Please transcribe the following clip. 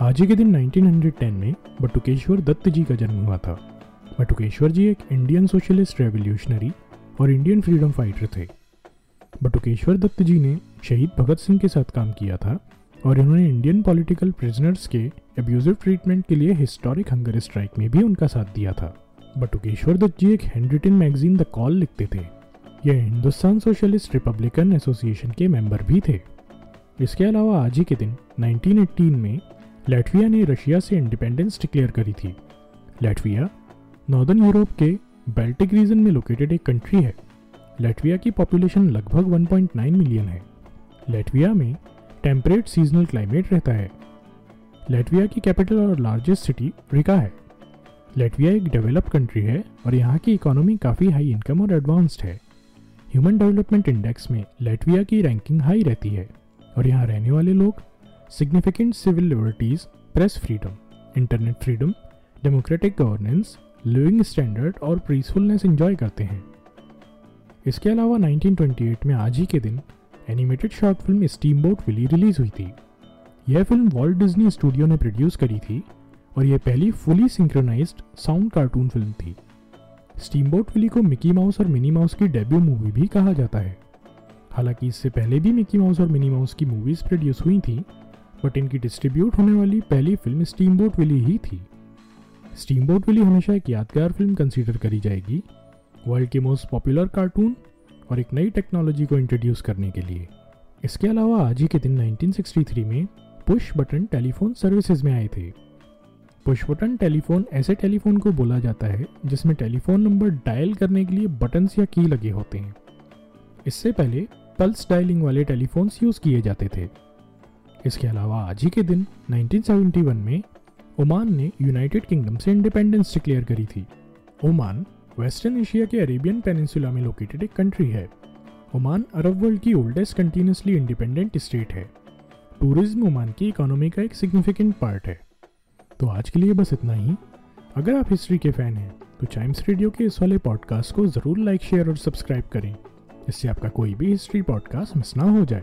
आज ही के दिन 1910 में बटुकेश्वर दत्त जी का जन्म हुआ था। बटुकेश्वर जी एक इंडियन सोशलिस्ट रेवोल्यूशनरी और इंडियन फ्रीडम फाइटर थे। बटुकेश्वर दत्त जी ने शहीद भगत सिंह के साथ काम किया था और इन्होंने इंडियन पॉलिटिकल प्रिजनर्स के एब्यूजिव ट्रीटमेंट के लिए हिस्टोरिक हंगर स्ट्राइक में भी उनका साथ दिया था। बटुकेश्वर दत्त जी एक hand handwritten magazine the call लिखते थे। यह हिंदुस्तान सोशलिस्ट रिपब्लिकन एसोसिएशन के मेंबर भी थे। इसके अलावा आज ही के दिन 1918 में लैटविया ने रशिया से इंडिपेंडेंस डिक्लेयर करी थी। लेटविया, नॉर्दर्न यूरोप के बेल्टिक रीजन में लोकेटेड एक कंट्री है। लैटविया की पॉपुलेशन लगभग 1.9 मिलियन है। लैटविया में टेम्परेट सीजनल क्लाइमेट रहता है। लैटविया की कैपिटल और लार्जेस्ट सिटी रिका है। लेटविया एक डेवलप्ड कंट्री है और यहाँ की इकोनॉमी काफ़ी हाई इनकम और एडवांस्ड है। ह्यूमन डेवलपमेंट इंडेक्स में लेटविया की रैंकिंग हाई रहती है और यहाँ रहने वाले लोग significant civil liberties press freedom internet freedom democratic governance living standard और पीसफुलनेस एंजॉय करते हैं। इसके अलावा 1928 में आज ही के दिन animated short film steamboat Willie release हुई थी। यह फ़िल्म वॉल्ट डिज्नी स्टूडियो ने प्रोड्यूस करी थी और यह पहली fully synchronized sound cartoon film थी। स्टीम बोट विली को मिकी माउस और मिनी माउस की डेब्यू मूवी भी कहा जाता है। हालाँकि इससे पहले भी मिकी माउस और मिनी माउस की मूवीज़ प्रोड्यूस हुई थी बट इनकी डिस्ट्रीब्यूट होने वाली पहली फ़िल्म स्टीमबोट विली ही थी। स्टीमबोट विली हमेशा एक यादगार फ़िल्म कंसीडर करी जाएगी वर्ल्ड के मोस्ट पॉपुलर कार्टून और एक नई टेक्नोलॉजी को इंट्रोड्यूस करने के लिए। इसके अलावा आज ही के दिन 1963 में पुश बटन टेलीफोन सर्विसेज़ में आए थे। पुश बटन टेलीफोन ऐसे टेलीफोन को बोला जाता है जिसमें टेलीफोन नंबर डायल करने के लिए बटन्स या की लगे होते हैं। इससे पहले पल्स डायलिंग वाले टेलीफोन्स यूज़ किए जाते थे। इसके अलावा आज ही के दिन 1971 में, ओमान ने यूनाइटेड किंगडम से इंडिपेंडेंस डिक्लेयर करी थी। ओमान वेस्टर्न एशिया के अरेबियन पेनिनसुला में लोकेटेड एक कंट्री है। ओमान अरब वर्ल्ड की ओल्डेस्ट कंटिन्यूसली इंडिपेंडेंट स्टेट है। टूरिज़्म ओमान की इकोनॉमी का एक सिग्निफिकेंट पार्ट है। तो आज के लिए बस इतना ही। अगर आप हिस्ट्री के फ़ैन हैं तो चाइम्स रेडियो के इस वाले पॉडकास्ट को ज़रूर लाइक शेयर और सब्सक्राइब करें। इससे आपका कोई भी हिस्ट्री पॉडकास्ट मिस ना हो जाए।